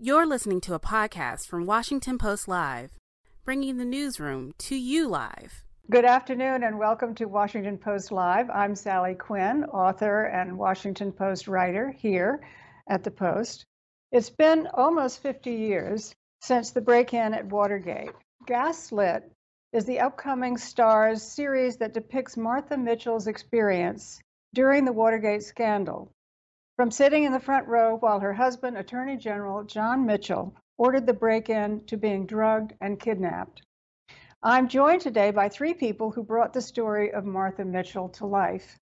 You're listening to a podcast from Washington Post Live, bringing the newsroom to you live. Good afternoon and welcome to Washington Post Live. I'm Sally Quinn, author and Washington Post writer here at the Post. It's been almost 50 years since the break in at Watergate. Gaslit is the upcoming Starz series that depicts Martha Mitchell's experience during the Watergate scandal. From sitting in the front row while her husband, Attorney General John Mitchell, ordered the break in to being drugged and kidnapped. I'm joined today by three people who brought the story of Martha Mitchell to life.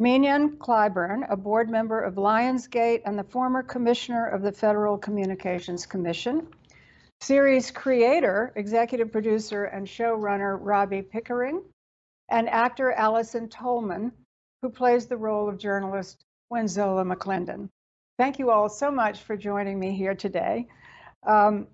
Mignon Clyburn, a board member of Lionsgate and the former commissioner of the Federal Communications Commission. Series creator, executive producer, and showrunner Robbie Pickering, and actor Allison Tolman, who plays the role of journalist Winzola McClendon. Thank you all so much for joining me here today. Um,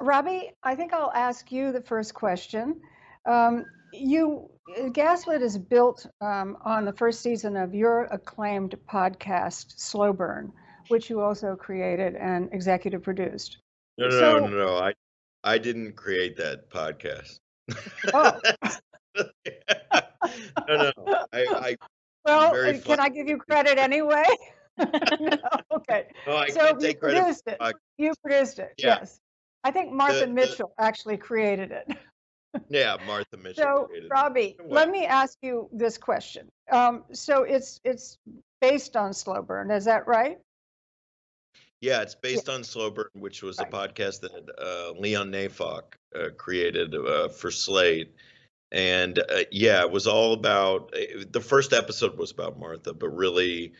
Robbie, I think I'll ask you the first question. Um, you Gaslit is built um, on the first season of your acclaimed podcast, Slow Burn, which you also created and executive produced. No, no, so, no, no, no. I I didn't create that podcast. Oh. no, no. I, I well, uh, can I give you credit anyway? no, okay. So you produced it. You produced it. Yeah. Yes. I think Martha the, Mitchell actually created it. yeah, Martha Mitchell. So, Robbie, let me ask you this question. Um, so it's it's based on Slow Burn, is that right? Yeah, it's based yeah. on Slow Burn, which was a podcast that uh, Leon Neyfakh uh, created uh, for Slate. And uh, yeah, it was all about eh, the first episode was about Martha, but really,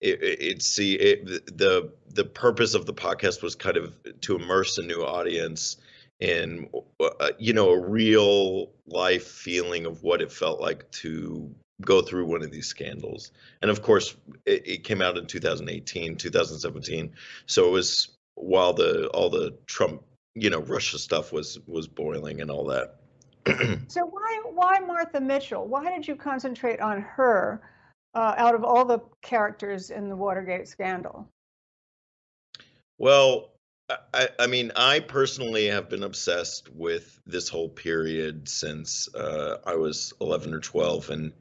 it, it, it's it, the the purpose of the podcast was kind of to immerse a new audience in uh, you know a real life feeling of what it felt like to go through one of these scandals. And of course, it, it, came out in 2018, 2017. So it was while the all the Trump, you know, Russia stuff was was boiling and all that. so why why Martha Mitchell? Why did you concentrate on her uh, out of all the characters in the Watergate scandal? Well, I, I, mean, I personally have been obsessed with this whole period since uh, I was 11 or 12, and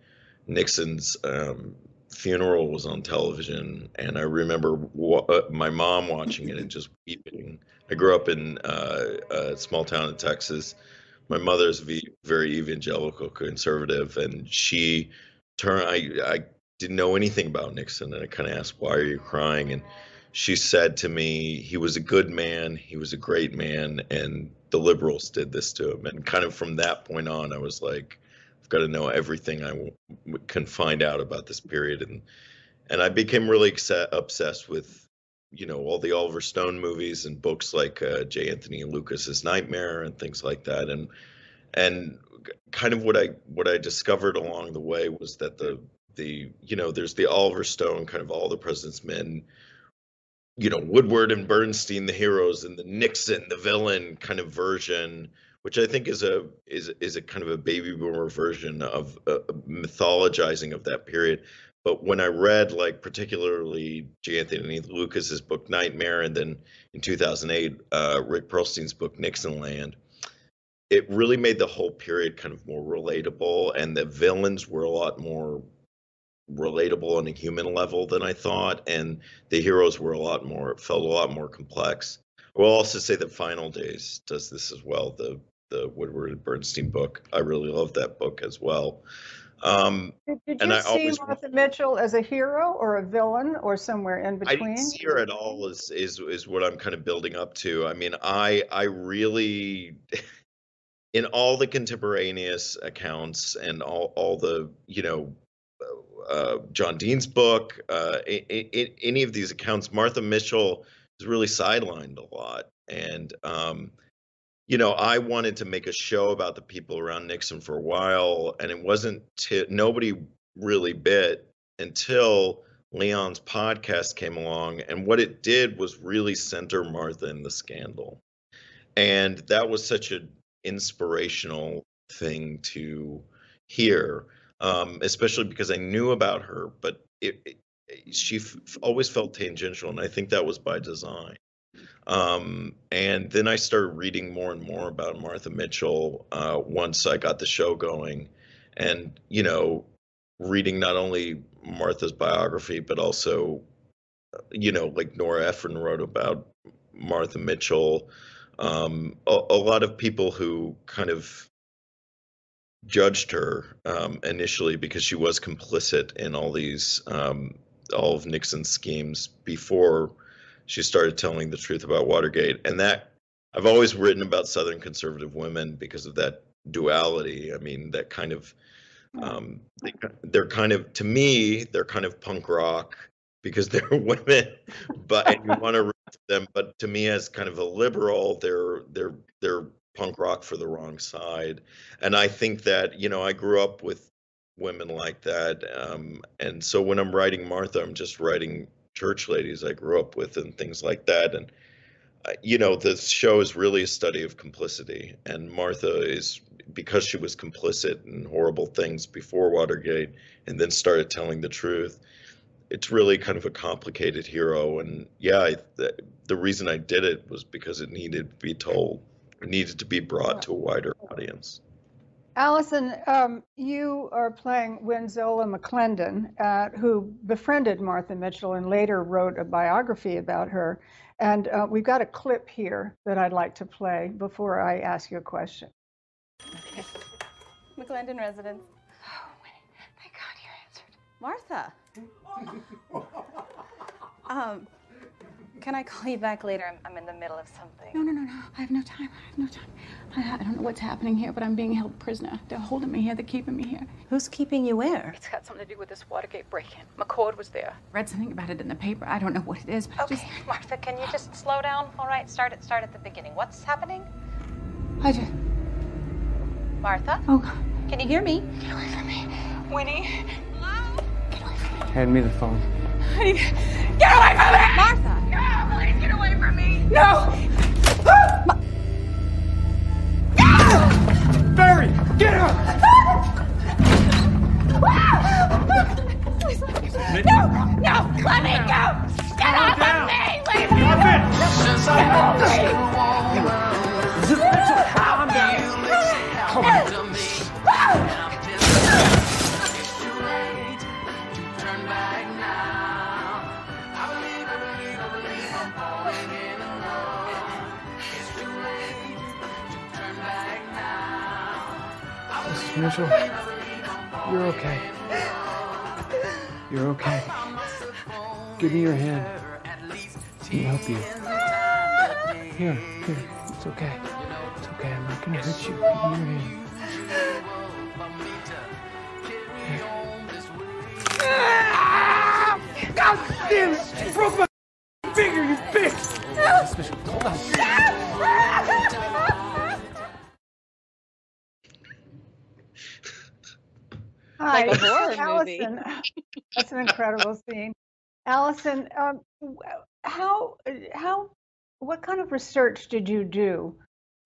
Nixon's um, funeral was on television, and I remember wa- uh, my mom watching it and just weeping. I grew up in uh, a small town in Texas. My mother's very evangelical conservative, and she turned. I I didn't know anything about Nixon, and I kind of asked, "Why are you crying?" And she said to me, "He was a good man. He was a great man, and the liberals did this to him." And kind of from that point on, I was like I've got to know everything I can find out about this period, and and I became really obsessed with you know all the Oliver Stone movies and books like uh, J. Anthony Lukas's Nightmare and things like that, and and kind of what I what I discovered along the way was that the the you know there's the Oliver Stone kind of all the President's Men you know Woodward and Bernstein the heroes and the Nixon the villain kind of version which I think is a is is a kind of a baby boomer version of uh, mythologizing of that period. But when I read like particularly J. Anthony Lukas's book Nightmare, and then in 2008 uh, Rick Perlstein's book Nixonland, it really made the whole period kind of more relatable, and the villains were a lot more relatable on a human level than I thought, and the heroes were a lot more felt a lot more complex. I will also say that Final Days does this as well. The the Woodward and Bernstein book. I really love that book as well. Um, did, did you see always, Martha Mitchell as a hero or a villain or somewhere in between? I didn't see her at all. Is is is what I'm kind of building up to. I mean, I I really. in all the contemporaneous accounts and all, all the you know uh, John Dean's book, uh, any of these accounts, Martha Mitchell is really sidelined a lot, and um, you know, I wanted to make a show about the people around Nixon for a while, and it wasn't t- nobody really bit until Leon's podcast came along, and what it did was really center Martha in the scandal, and that was such an inspirational thing to hear, um, especially because I knew about her, but it, it she f- always felt tangential, and I think that was by design. Um, and then I started reading more and more about Martha Mitchell uh, once I got the show going. And, you know, reading not only Martha's biography, but also, uh, you know, like Nora Ephron wrote about Martha Mitchell. Um, a, a, lot of people who kind of judged her um, initially because she was complicit in all these, um, all of Nixon's schemes before she started telling the truth about Watergate. And that I've always written about Southern conservative women because of that duality. I mean, that kind of um, they, they're kind of to me they're kind of punk rock because they're women, but and you want to root them. But to me, as kind of a liberal, they're they're they're punk rock for the wrong side. And I think that you know I grew up with women like that, um, and so when I'm writing Martha, I'm just writing church ladies I grew up with and things like that. And uh, you know, the show is really a study of complicity, and Martha is because she was complicit in horrible things before Watergate, and then started telling the truth. It's really kind of a complicated hero, and yeah, I, the, the reason I did it was because it needed to be told, it needed to be brought to a wider audience. Allison, um, you are playing Winzola McClendon, uh, who befriended Martha Mitchell and later wrote a biography about her. And uh, we've got a clip here that I'd like to play before I ask you a question. Okay. McClendon residence. Oh, thank God you answered. Martha. um, can I call you back later? I'm, I'm, in the middle of something. No, no, no, no. I have no time. I have no time. I, I, don't know what's happening here, but I'm being held prisoner. They're holding me here. They're keeping me here. Who's keeping you where? It's got something to do with this Watergate break-in. McCord was there. Read something about it in the paper. I don't know what it is, but okay, just... Martha, can you just slow down? All right, start at start at the beginning. What's happening? I just. Martha. Oh God. Can you hear me? Get away from me, Winnie. Hello. Get away from me. Hand me the phone. I need Get away from me, Martha. Please get away from me. No. Help you. Here, here. It's okay. It's okay. I'm not gonna hurt you. Give me your hand. God damn it! You broke my finger, you bitch! Mrs. Mitchell, hold on. Hi, Like movie. Allison. That's an incredible scene. Allison, um, how how what kind of research did you do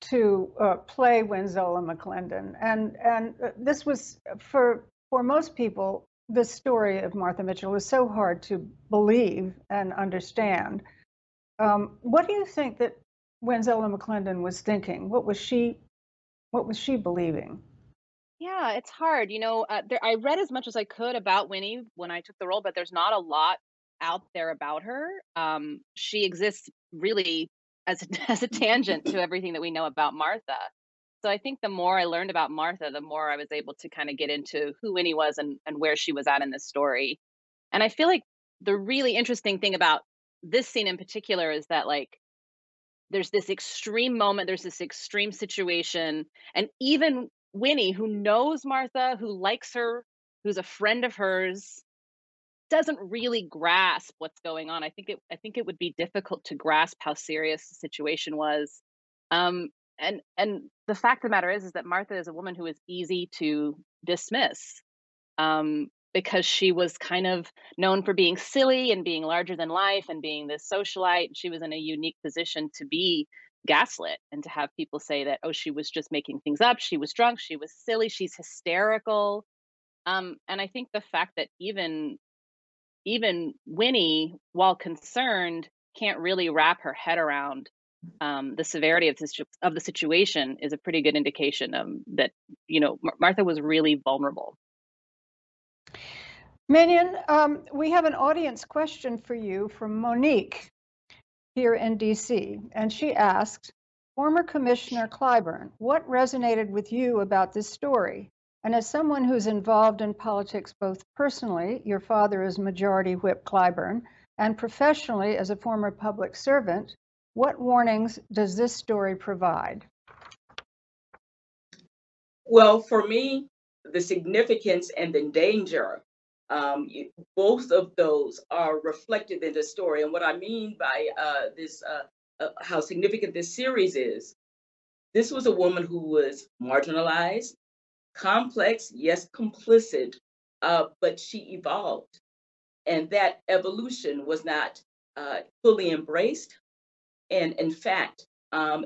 to uh, play Winzola McClendon? And and uh, this was for for most people, the story of Martha Mitchell was so hard to believe and understand. Um, what do you think that Winzola McClendon was thinking? What was she what was she believing? Yeah, it's hard. You know, uh, there, I read as much as I could about Winnie when I took the role, but there's not a lot out there about her. Um, she exists really as a, as a tangent to everything that we know about Martha. So I think the more I learned about Martha, the more I was able to kind of get into who Winnie was and, and where she was at in this story. And I feel like the really interesting thing about this scene in particular is that like there's this extreme moment, there's this extreme situation, and even Winnie, who knows Martha, who likes her, who's a friend of hers, doesn't really grasp what's going on. I think it I think it would be difficult to grasp how serious the situation was. Um, and and the fact of the matter is is that Martha is a woman who is easy to dismiss. Um, because she was kind of known for being silly and being larger than life and being this socialite. She was in a unique position to be gaslit and to have people say that oh she was just making things up she was drunk she was silly she's hysterical um and i think the fact that even even winnie while concerned can't really wrap her head around um, the severity of of the situation is a pretty good indication that you know Mar- Martha was really vulnerable. Mignon, um, we have an audience question for you from Monique here in DC, and she asked, former Commissioner Clyburn, what resonated with you about this story? And as someone who's involved in politics both personally, your father is Majority Whip Clyburn, and professionally as a former public servant, what warnings does this story provide? Well, for me, the significance and the danger, um, both of those are reflected in the story. And what I mean by uh, this, uh, uh, how significant this series is, this was a woman who was marginalized, complex, yes, complicit, uh, but she evolved. And that evolution was not uh, fully embraced and in fact, um,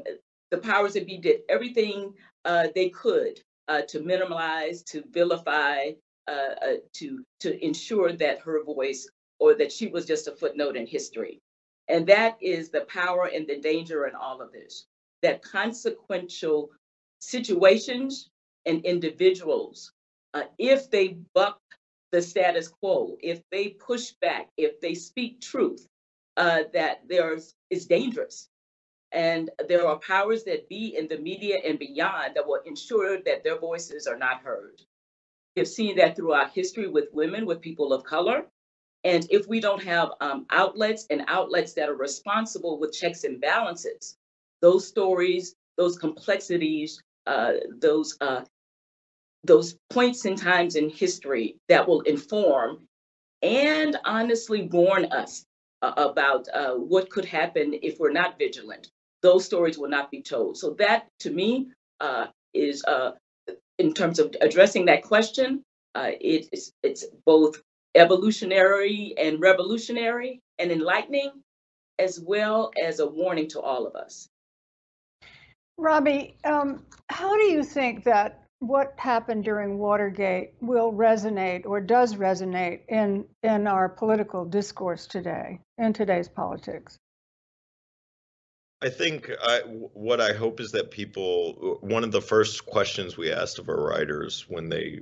the powers that be did everything uh, they could uh, to minimize, to vilify, uh, uh, to to ensure that her voice or that she was just a footnote in history. And that is the power and the danger in all of this. That consequential situations and individuals, uh, if they buck the status quo, if they push back, if they speak truth, uh, that there's is dangerous. And there are powers that be in the media and beyond that will ensure that their voices are not heard. We've seen that throughout history with women, with people of color. And if we don't have um, outlets and outlets that are responsible with checks and balances, those stories, those complexities, uh, those uh, those points and times in history that will inform and honestly warn us uh, about uh, what could happen if we're not vigilant. Those stories will not be told. So that, to me, uh, is uh, in terms of addressing that question. Uh, it is it's both evolutionary and revolutionary and enlightening, as well as a warning to all of us. Robbie, um, how do you think that what happened during Watergate will resonate or does resonate in in our political discourse today, in today's politics? I think I, what I hope is that people, one of the first questions we asked of our writers when they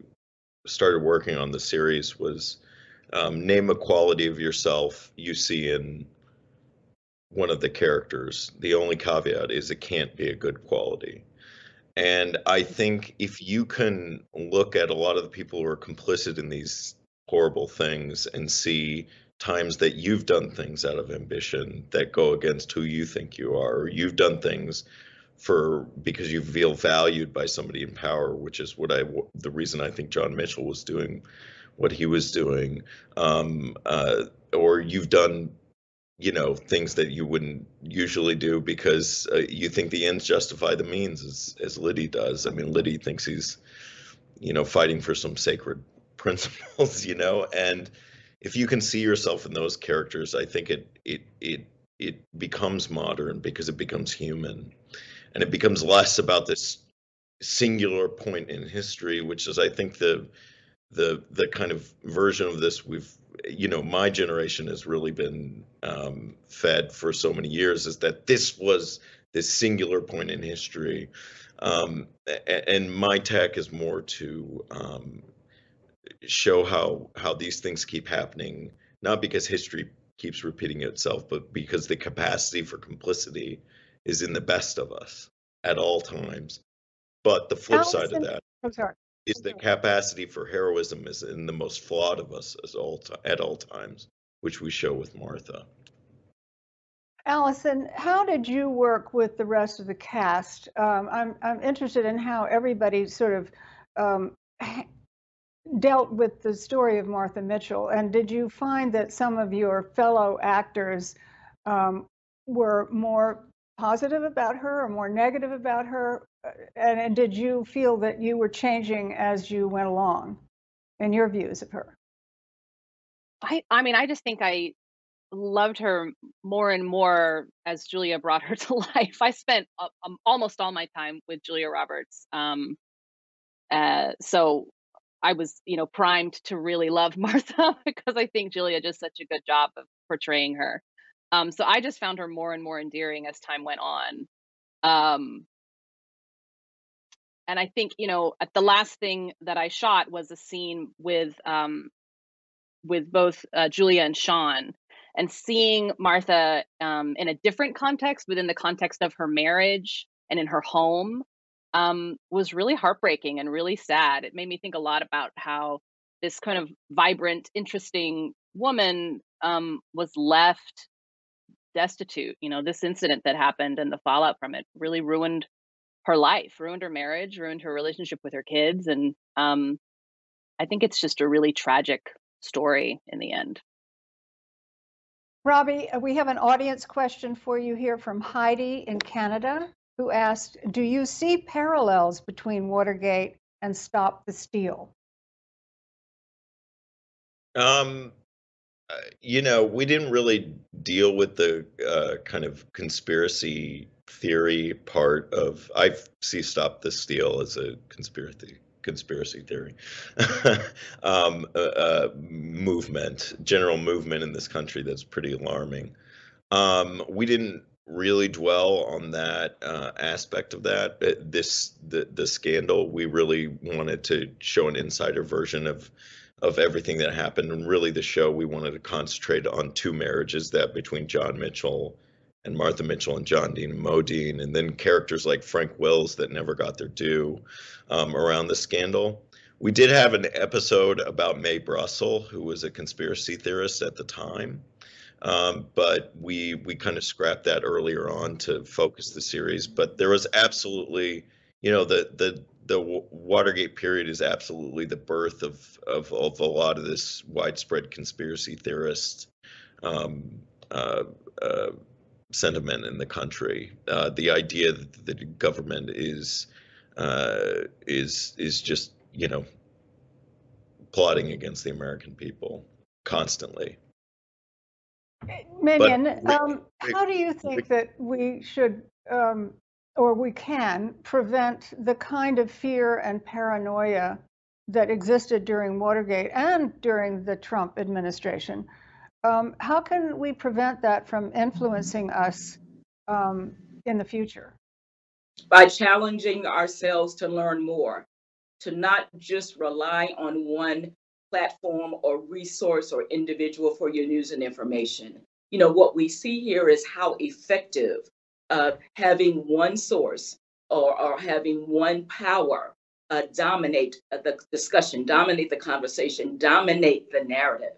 started working on the series was um, name a quality of yourself you see in one of the characters. The only caveat is it can't be a good quality. And I think if you can look at a lot of the people who are complicit in these horrible things and see times that you've done things out of ambition that go against who you think you are, or you've done things for because you feel valued by somebody in power, which is what I the reason I think John Mitchell was doing what he was doing, um, uh, or you've done you know things that you wouldn't usually do because uh, you think the ends justify the means as as Liddy does. I mean Liddy thinks he's you know fighting for some sacred principles, you know, and if you can see yourself in those characters, I think it it it it becomes modern because it becomes human and it becomes less about this singular point in history, which is I think the the the kind of version of this we've you know my generation has really been um, fed for so many years is that this was this singular point in history. Um, and my tech is more to um, show how how these things keep happening not because history keeps repeating itself but because the capacity for complicity is in the best of us at all times. But the flip Allison, side of that I'm sorry is the capacity for heroism is in the most flawed of us all at all times, which we show with Martha. Allison, how did you work with the rest of the cast? Um, I'm I'm interested in how everybody sort of um, dealt with the story of Martha Mitchell, and did you find that some of your fellow actors um, were more positive about her or more negative about her? And, and, did you feel that you were changing as you went along in your views of her? I, I mean, I just think I loved her more and more as Julia brought her to life. I spent uh, um, almost all my time with Julia Roberts. Um, uh, so I was, you know, primed to really love Martha because I think Julia did such a good job of portraying her. Um, so I just found her more and more endearing as time went on. Um, and I think you know at the last thing that I shot was a scene with um, with both uh, Julia and Sean, and seeing Martha um, in a different context within the context of her marriage and in her home um, was really heartbreaking and really sad. It made me think a lot about how this kind of vibrant, interesting woman um, was left destitute. You know, this incident that happened and the fallout from it really ruined her life, ruined her marriage, ruined her relationship with her kids, and um, I think it's just a really tragic story in the end. Robbie, uh, we have an audience question for you here from Heidi in Canada, who asked, "Do you see parallels between Watergate and Stop the Steal?" Um, you know, we didn't really deal with the uh, kind of conspiracy theory part of. I see Stop the Steal as a conspiracy conspiracy theory um, uh, uh, movement, general movement in this country that's pretty alarming. Um, we didn't really dwell on that uh, aspect of that. Uh, this the the scandal. We really wanted to show an insider version of of everything that happened. And really, the show we wanted to concentrate on two marriages that between John Mitchell and Martha Mitchell and John Dean and Mo Dean, and then characters like Frank Wills that never got their due um, around the scandal. We did have an episode about Mae Brussell, who was a conspiracy theorist at the time. Um, but we we kind of scrapped that earlier on to focus the series. But there was absolutely, you know, the the the Watergate period is absolutely the birth of of, of a lot of this widespread conspiracy theorist um, uh, uh, sentiment in the country. Uh, the idea that the government is uh, is is just you know plotting against the American people constantly. Mignon, um, how do you think that we should um, or we can prevent the kind of fear and paranoia that existed during Watergate and during the Trump administration. Um, how can we prevent that from influencing us um, in the future? By challenging ourselves to learn more, to not just rely on one platform or resource or individual for your news and information. You know, what we see here is how effective uh, having one source or, or having one power uh, dominate the discussion, dominate the conversation, dominate the narrative.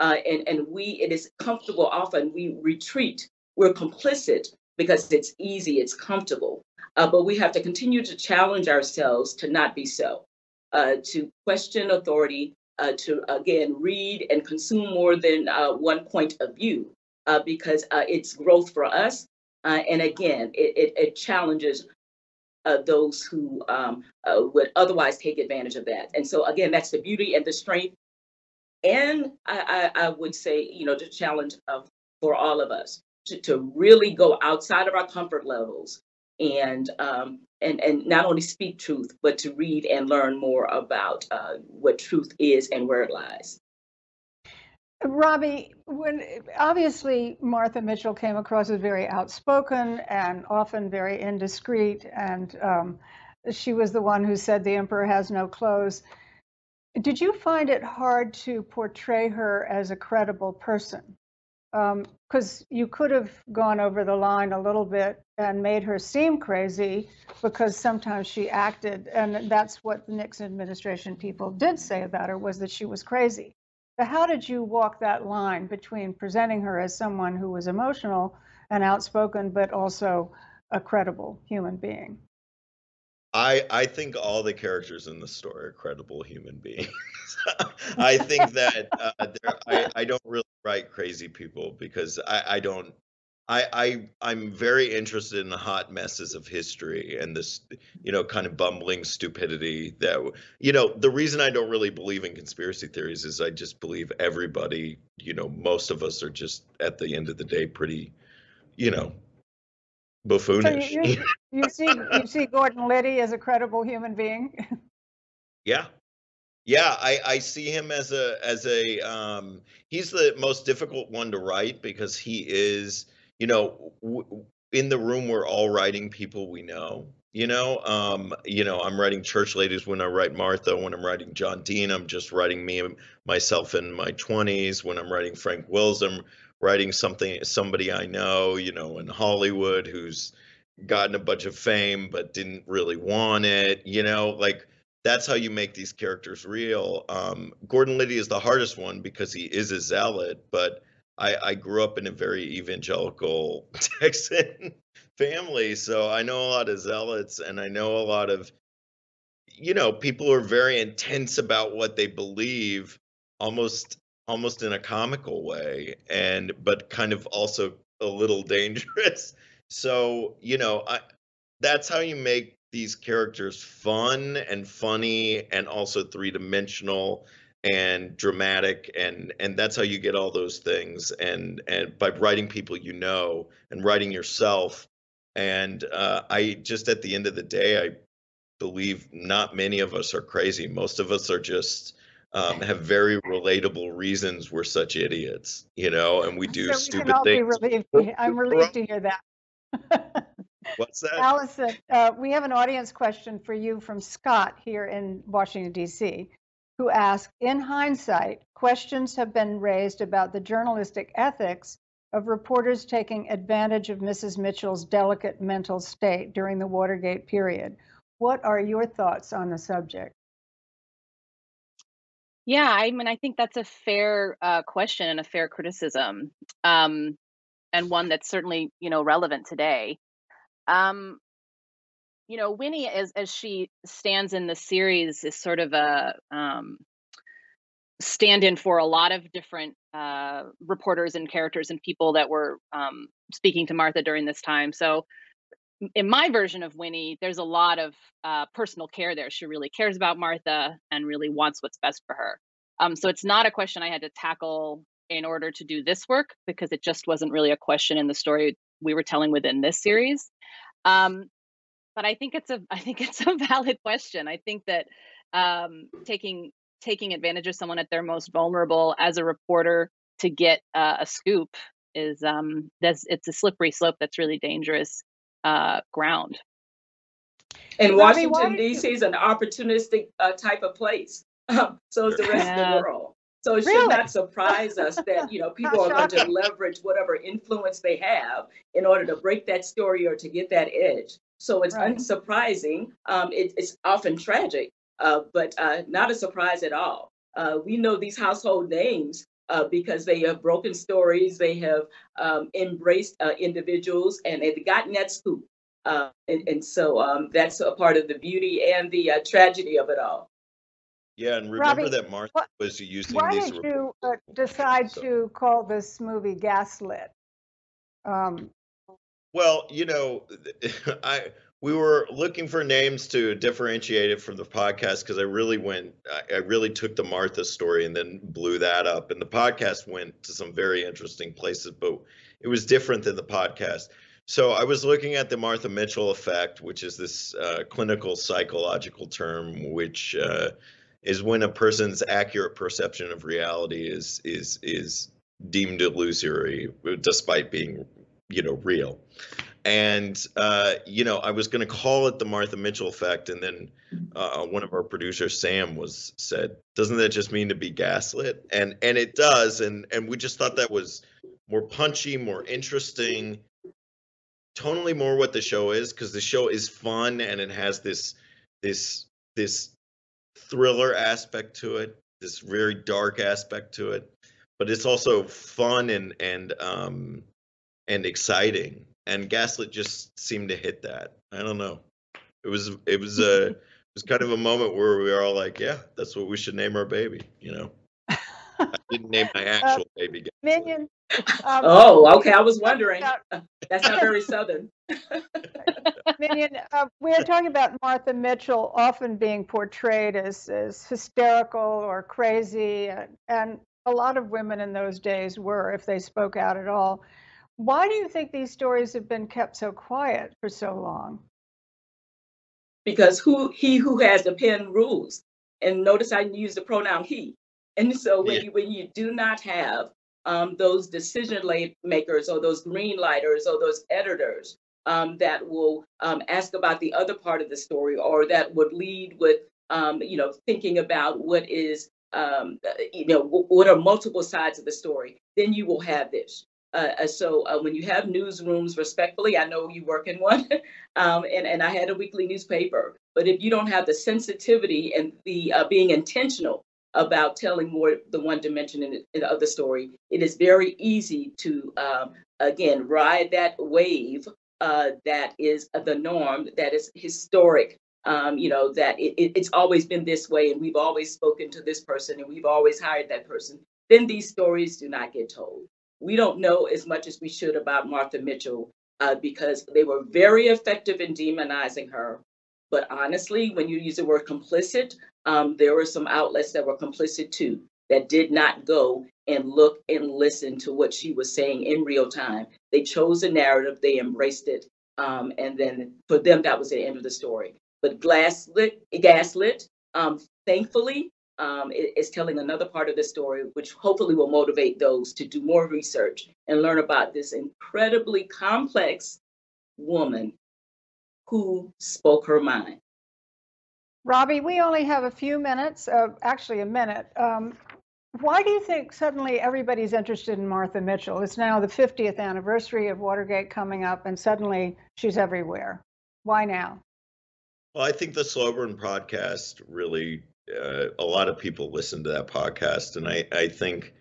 Uh, and, and we, it is comfortable often, we retreat, we're complicit because it's easy, it's comfortable. Uh, but we have to continue to challenge ourselves to not be so, uh, to question authority, uh, to again read and consume more than one point of view, because it's growth for us uh, and again, it, it, it challenges uh, those who um, uh, would otherwise take advantage of that. And so, again, that's the beauty and the strength. And I, I, I would say, you know, the challenge of, for all of us to, to really go outside of our comfort levels and um, and and not only speak truth, but to read and learn more about uh, what truth is and where it lies. Robbie, when obviously Martha Mitchell came across as very outspoken and often very indiscreet, and um, she was the one who said the emperor has no clothes. Did you find it hard to portray her as a credible person? Because um, you could have gone over the line a little bit and made her seem crazy because sometimes she acted, and that's what the Nixon administration people did say about her was that she was crazy. How did you walk that line between presenting her as someone who was emotional and outspoken, but also a credible human being? I I think all the characters in the story are credible human beings. I think that uh, I I don't really write crazy people because I I don't I, I I'm very interested in the hot messes of history and this, you know, kind of bumbling stupidity that you know, the reason I don't really believe in conspiracy theories is I just believe everybody, you know, most of us are just at the end of the day pretty, you know, buffoonish. So you, you see you see Gordon Liddy as a credible human being? Yeah. Yeah, I, I see him as a as a um, he's the most difficult one to write because he is you know w- in the room we're all writing people we know you know um, you know i'm writing church ladies when i write martha when i'm writing john dean i'm just writing me myself in my 20s when i'm writing frank wills i'm writing something somebody i know you know in hollywood who's gotten a bunch of fame but didn't really want it you know like that's how you make these characters real. Um, Gordon Liddy is the hardest one because he is a zealot, but I, I grew up in a very evangelical Texan family, so I know a lot of zealots and I know a lot of, you know, people who are very intense about what they believe, almost almost in a comical way, and but kind of also a little dangerous. So you know, I that's how you make these characters fun and funny and also three dimensional and dramatic and and that's how you get all those things and and by writing people you know and writing yourself and uh, i just at the end of the day i believe not many of us are crazy most of us are just um, have very relatable reasons we're such idiots you know and we do so stupid we things relieved. i'm relieved to hear that What's that? Allison, uh, we have an audience question for you from Scott here in Washington, D.C., who asked In hindsight, questions have been raised about the journalistic ethics of reporters taking advantage of Mrs. Mitchell's delicate mental state during the Watergate period. What are your thoughts on the subject? Yeah, I mean, I think that's a fair uh, question and a fair criticism, um, and one that's certainly you know relevant today. Um, you know, Winnie, as as she stands in the series, is sort of a um, stand-in for a lot of different uh, reporters and characters and people that were um, speaking to Martha during this time. So, in my version of Winnie, there's a lot of uh, personal care there. She really cares about Martha and really wants what's best for her. Um, so it's not a question I had to tackle in order to do this work because it just wasn't really a question in the story we were telling within this series. Um, but I think it's a I think it's a valid question. I think that um, taking taking advantage of someone at their most vulnerable as a reporter to get uh, a scoop is um, that's it's a slippery slope that's really dangerous uh, ground. And Washington D.C. is an opportunistic uh, type of place. so is the rest yeah. of the world. So it really? should not surprise us that you know people are going to leverage whatever influence they have in order to break that story or to get that edge. So it's right. unsurprising. Um, it, it's often tragic, uh, but uh, not a surprise at all. Uh, we know these household names uh, because they have broken stories, they have um, embraced uh, individuals, and they've gotten that scoop. Uh, and, and, so um, that's a part of the beauty and the tragedy of it all. Yeah, and remember Robbie, that Martha what, was using why these. Why did you uh, decide so. to call this movie Gaslit? Um, well, you know, I we were looking for names to differentiate it from the podcast because I really went, I, really took the Martha story and then blew that up, and the podcast went to some very interesting places, but it was different than the podcast. So I was looking at the Martha Mitchell effect, which is this uh, clinical psychological term, which uh, is when a person's accurate perception of reality is is is deemed illusory despite being you know real. And uh, you know i was going to call it the martha mitchell effect and then uh, one of our producers sam was said doesn't that just mean to be gaslit? And and it does and and we just thought that was more punchy more interesting tonally more what the show is because the show is fun and it has this this this thriller aspect to it, this very dark aspect to it, but it's also fun and and um and exciting. And Gaslit just seemed to hit that. I don't know. It was it was a it was kind of a moment where we were all like, yeah, that's what we should name our baby. You know. I didn't name my uh, actual uh, baby. Mignon. Um, oh, okay. I was wondering. That's not very southern. Mignon, uh, we're talking about Martha Mitchell often being portrayed as, as hysterical or crazy, and, and a lot of women in those days were, if they spoke out at all. Why do you think these stories have been kept so quiet for so long? Because who he who has the pen rules. And notice I use the pronoun he. And so when Yeah. you when you do not have um, those decision makers or those green lighters or those editors um, that will um, ask about the other part of the story or that would lead with um, you know thinking about what is um, you know what are multiple sides of the story then you will have this uh, uh, so uh, when you have newsrooms respectfully i know you work in one um, and, and i had a weekly newspaper. But if you don't have the sensitivity and the uh, being intentional about telling more the one dimension in, in, of the story it is very easy to um, again ride that wave uh, that is the norm that is historic. Um, you know that it, it, it's always been this way and we've always spoken to this person and we've always hired that person. Then these stories do not get told we don't know as much as we should about martha mitchell uh, because they were very effective in demonizing her. But honestly when you use the word complicit um, there were some outlets that were complicit too that did not go and look and listen to what she was saying in real time. They chose a narrative they embraced it um, and then for them that was the end of the story. But Gaslit, Gaslit um, thankfully, um, is telling another part of the story, which hopefully will motivate those to do more research and learn about this incredibly complex woman who spoke her mind. Robbie, we only have a few minutes, uh, actually a minute. Um, why do you think suddenly everybody's interested in Martha Mitchell? It's now the 50th anniversary of Watergate coming up, and suddenly she's everywhere. Why now? Well, I think the Slow Burn podcast really, uh, a lot of people listen to that podcast. And I, I think,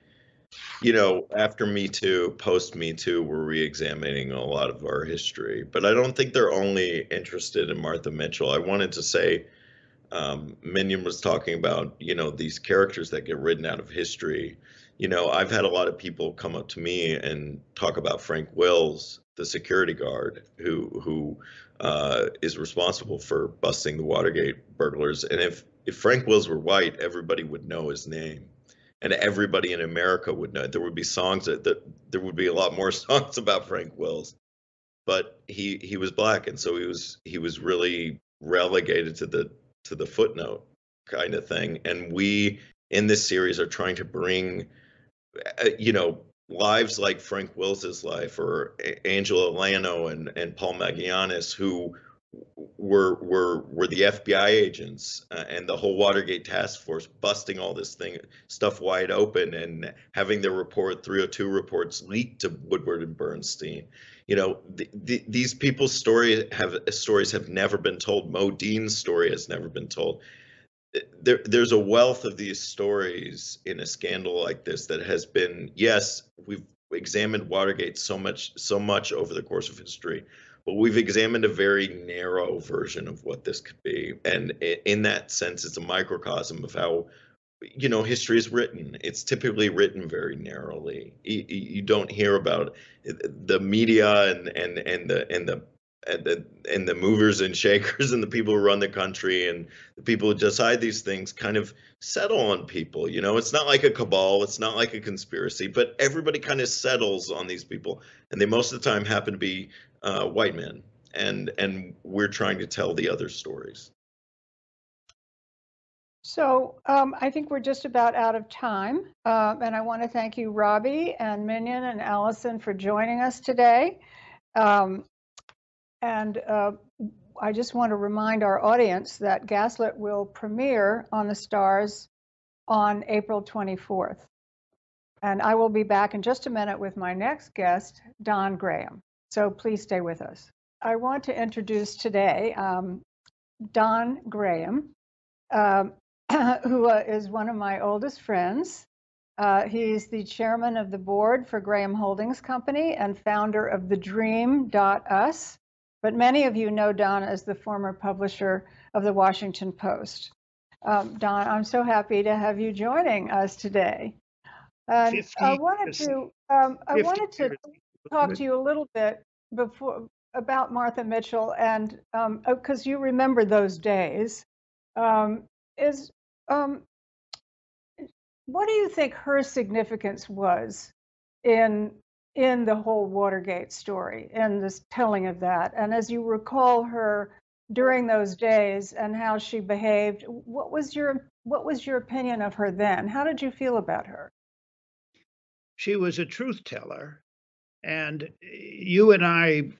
you know, after Me Too, post Me Too, we're re examining a lot of our history. But I don't think they're only interested in Martha Mitchell. I wanted to say, um, Mignon was talking about, you know, these characters that get written out of history. You know, I've had a lot of people come up to me and talk about Frank Wills, the security guard who who uh, is responsible for busting the Watergate burglars. And if if Frank Wills were white, everybody would know his name, and everybody in America would know. There would be songs that, that there would be a lot more songs about Frank Wills, but he he was black, and so he was he was really relegated to the to the footnote kind of thing. And we in this series are trying to bring, uh, you know, lives like Frank Wills's life or Angelo Lano and, and Paul Magallanes, who were were were the FBI agents uh, and the whole Watergate task force busting all this thing stuff wide open and having their report 302 reports leaked to Woodward and Bernstein. You know, the, the, these people's stories have stories have never been told. Mo Dean's story has never been told there, there's a wealth of these stories in a scandal like this that has been yes we've examined watergate so much so much over the course of history but we've examined a very narrow version of what this could be. And in that sense it's a microcosm of how you know history is written. It's typically written very narrowly. You, don't hear about the media and and and the and the the and the movers and shakers and the people who run the country and the people who decide these things kind of settle on people you know it's not like a cabal it's not like a conspiracy but everybody kind of settles on these people and they most of the time happen to be uh, white men and and we're trying to tell the other stories so um, I think we're just about out of time. Um, and I want to thank you, Robbie and Mignon and Allison, for joining us today. Um, and uh, I just want to remind our audience that Gaslit will premiere on the Starz on April 24th. And I will be back in just a minute with my next guest, Don Graham. So please stay with us. I want to introduce today um, Don Graham, um, who uh, is one of my oldest friends. Uh, he's the chairman of the board for Graham Holdings Company and founder of the Dream.us. But many of you know Don as the former publisher of the Washington Post. Um, Don, I'm so happy to have you joining us today. And I wanted to um, I wanted to talk to you a little bit before about Martha Mitchell and because um, you remember those days. Um, is um, what do you think her significance was in in the whole Watergate story and this telling of that? And as you recall her during those days and how she behaved, what was your what was your opinion of her then? How did you feel about her? She was a truth teller. And you and I,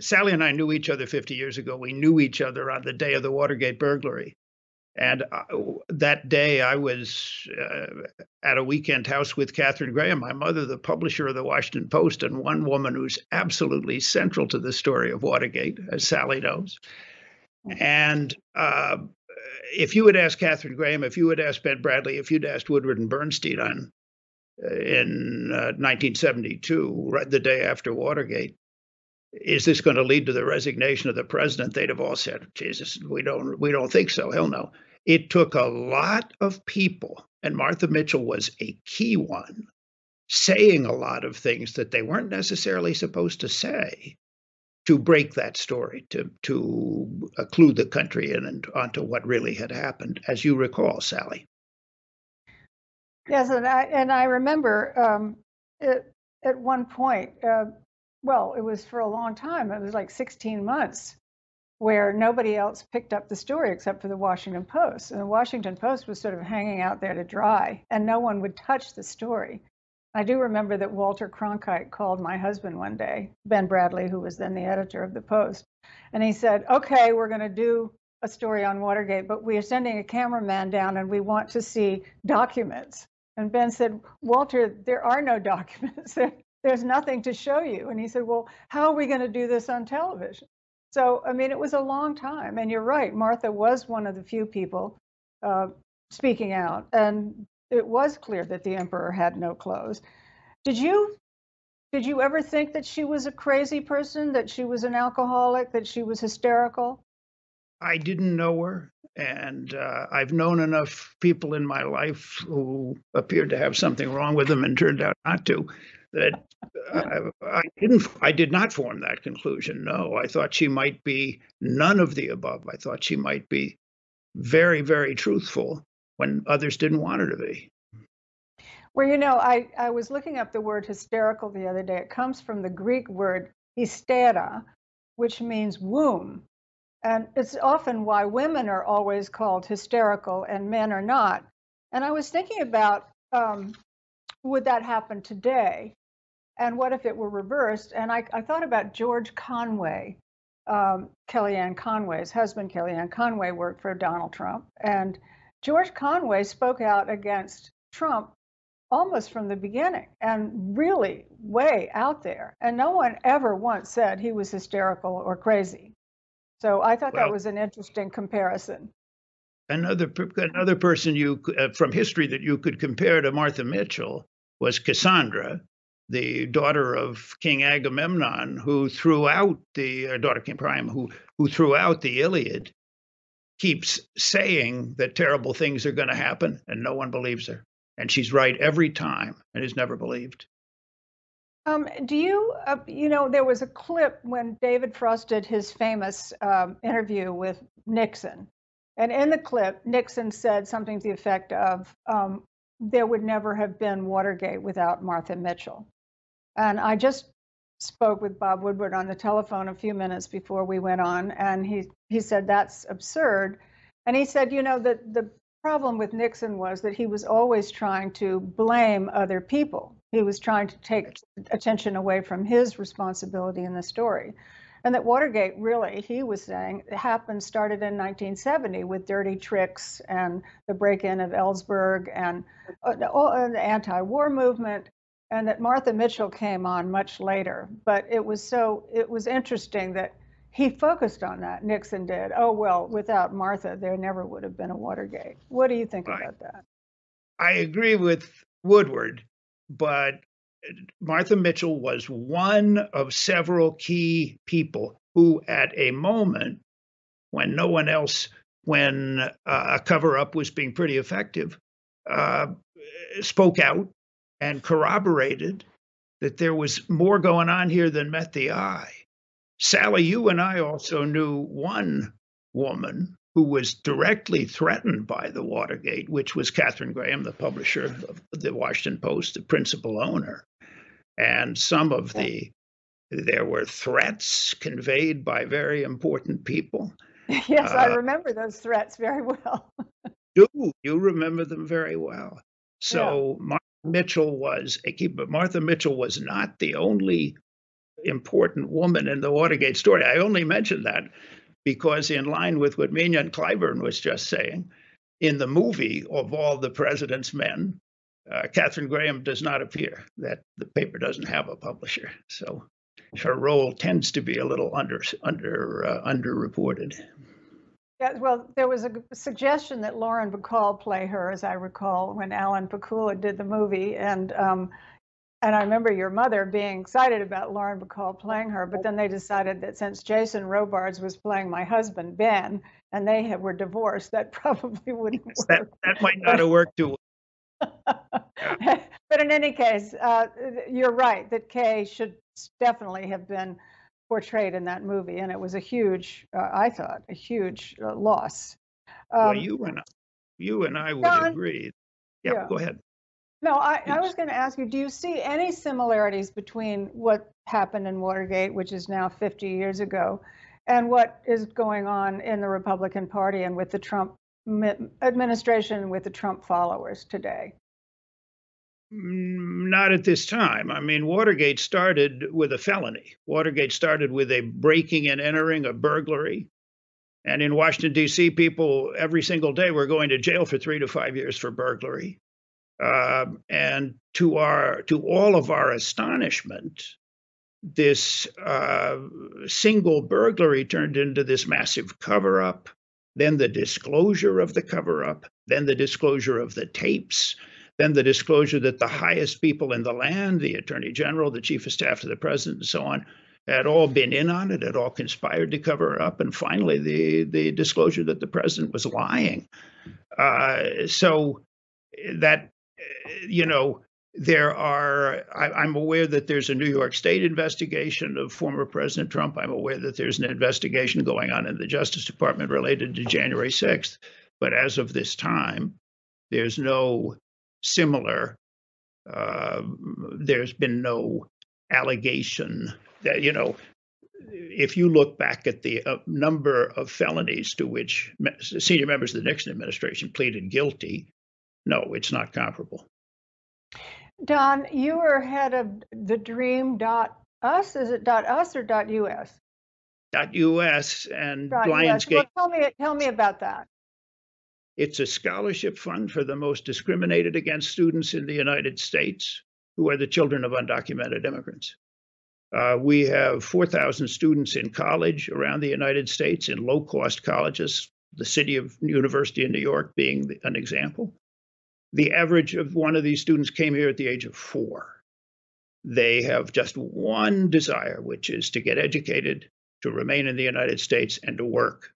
Sally and I knew each other 50 years ago. We knew each other on the day of the Watergate burglary. And uh, that day, I was uh, at a weekend house with Katharine Graham, my mother, the publisher of the Washington Post, and one woman who's absolutely central to the story of Watergate, as Sally knows. And uh, if you had asked Katharine Graham, if you had asked Ben Bradlee, if you'd asked Woodward and Bernstein on uh, in 1972, uh, right the day after Watergate, is this going to lead to the resignation of the president? They'd have all said, "Jesus, we don't, we don't think so. Hell no." It took a lot of people, and Martha Mitchell was a key one, saying a lot of things that they weren't necessarily supposed to say, to break that story, to to clue the country in and onto what really had happened, as you recall, Sally. Yes, and I and I remember um, it, at one point. Uh, well, it was for a long time. It was like 16 months where nobody else picked up the story except for the Washington Post. And the Washington Post was sort of hanging out there to dry, and no one would touch the story. I do remember that Walter Cronkite called my husband one day, Ben Bradlee, who was then the editor of the Post, and he said, Okay, we're going to do a story on Watergate, but we are sending a cameraman down and we want to see documents. And Ben said, Walter, there are no documents there's nothing to show you. And he said, well, how are we going to do this on television? So, I mean, it was a long time. And you're right, Martha was one of the few people uh, speaking out. And it was clear that the emperor had no clothes. Did you did you ever think that she was a crazy person, that she was an alcoholic, that she was hysterical? I didn't know her, and uh, I've known enough people in my life who appeared to have something wrong with them and turned out not to that I, I, didn't I did not form that conclusion. No, I thought she might be none of the above. I thought she might be very, very truthful when others didn't want her to be. Well, you know, I, I was looking up the word hysterical the other day. It comes from the Greek word hystera, which means womb. And it's often why women are always called hysterical and men are not. And I was thinking about um, would that happen today? And what if it were reversed? And I, I thought about George Conway, um, Kellyanne Conway's husband, Kellyanne Conway, worked for Donald Trump. And George Conway spoke out against Trump almost from the beginning and really way out there. And no one ever once said he was hysterical or crazy. So I thought well, that was an interesting comparison. Another another person you uh, from history that you could compare to Martha Mitchell was Cassandra, the daughter of King Agamemnon, who throughout the uh, daughter King Priam, who who throughout the Iliad keeps saying that terrible things are going to happen, and no one believes her, and she's right every time, and is never believed. Um, do you, uh, you know, there was a clip when David Frost did his famous um, interview with Nixon. And in the clip, Nixon said something to the effect of, um, there would never have been Watergate without Martha Mitchell. And I just spoke with Bob Woodward on the telephone a few minutes before we went on, and he, he said, that's absurd. And he said, you know, that the problem with Nixon was that he was always trying to blame other people. He was trying to take attention away from his responsibility in the story. And that Watergate really, he was saying, happened, started in 1970 with dirty tricks and the break in of Ellsberg and uh, the anti war movement and that Martha Mitchell came on much later. But it was so it was interesting that he focused on that. Nixon did. Oh well, without Martha, there never would have been a Watergate. What do you think about that? I agree with Woodward, but Martha Mitchell was one of several key people who, at a moment when no one else, when uh, a cover up was being pretty effective, uh, spoke out and corroborated that there was more going on here than met the eye. Sally, you and I also knew one woman who was directly threatened by the Watergate, which was Katharine Graham, the publisher of the Washington Post, the principal owner. And some of the, there were threats conveyed by very important people. Yes, uh, I remember those threats very well. do. You remember them very well. So yeah. Martha Mitchell was a keeper. Martha Mitchell was not the only important woman in the Watergate story. I only mention that because, in line with what Mignon Clyburn was just saying, in the movie of all the president's men, uh, Katharine Graham does not appear. That the paper doesn't have a publisher, so her role tends to be a little under under uh, underreported. Yeah, well, there was a suggestion that Lauren Bacall play her, as I recall, when Alan Pakula did the movie, and um, and I remember your mother being excited about Lauren Bacall playing her, but then they decided that since Jason Robards was playing my husband Ben, and they had, were divorced, that probably wouldn't work. That, that might not have worked too but in any case, uh, you're right that Kay should definitely have been portrayed in that movie, and it was a huge, uh, I thought, a huge uh, loss. Um, well, you and you and I would John, agree. Yeah, yeah, go ahead. No, I, I was going to ask you: Do you see any similarities between what happened in Watergate, which is now 50 years ago, and what is going on in the Republican Party and with the Trump administration with the Trump followers today? Mm, not at this time. I mean, Watergate started with a felony. Watergate started with a breaking and entering, a burglary. And in Washington, D.C., people every single day were going to jail for three to five years for burglary. Uh, and to our to all of our astonishment, this uh, single burglary turned into this massive cover up then the disclosure of the cover up, then the disclosure of the tapes, then the disclosure that the highest people in the land, the attorney general, the chief of staff to the president, and so on, had all been in on it, had all conspired to cover up, and finally the the disclosure that the president was lying. Uh, so that you know there are, I, am aware that there's a New York State investigation of former President Trump. I'm aware that there's an investigation going on in the Justice Department related to January 6th. But as of this time, there's no similar, uh, there's been no allegation that, you know, if you look back at the uh, number of felonies to which senior members of the Nixon administration pleaded guilty, no, it's not comparable. Don, you were head of the Dream dot us. Is it dot us or dot us? Dot us and dot Lionsgate. Well, tell me, tell me about that. It's a scholarship fund for the most discriminated against students in the United States who are the children of undocumented immigrants. Uh, we have 4,000 students in college around the United States in low cost colleges, the City of University in New York being an example. The average of one of these students came here at the age of four. They have just one desire, which is to get educated, to remain in the United States, and to work.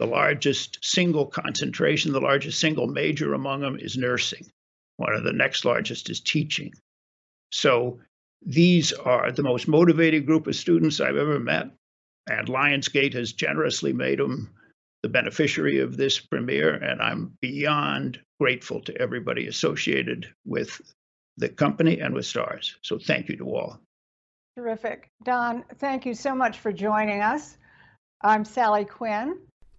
The largest single concentration, the largest single major among them is nursing. One of the next largest is teaching. So these are the most motivated group of students I've ever met. And Lionsgate has generously made them the beneficiary of this premiere, and I'm beyond grateful to everybody associated with the company and with Starz. So thank you to all. Terrific. Don, thank you so much for joining us. I'm Sally Quinn.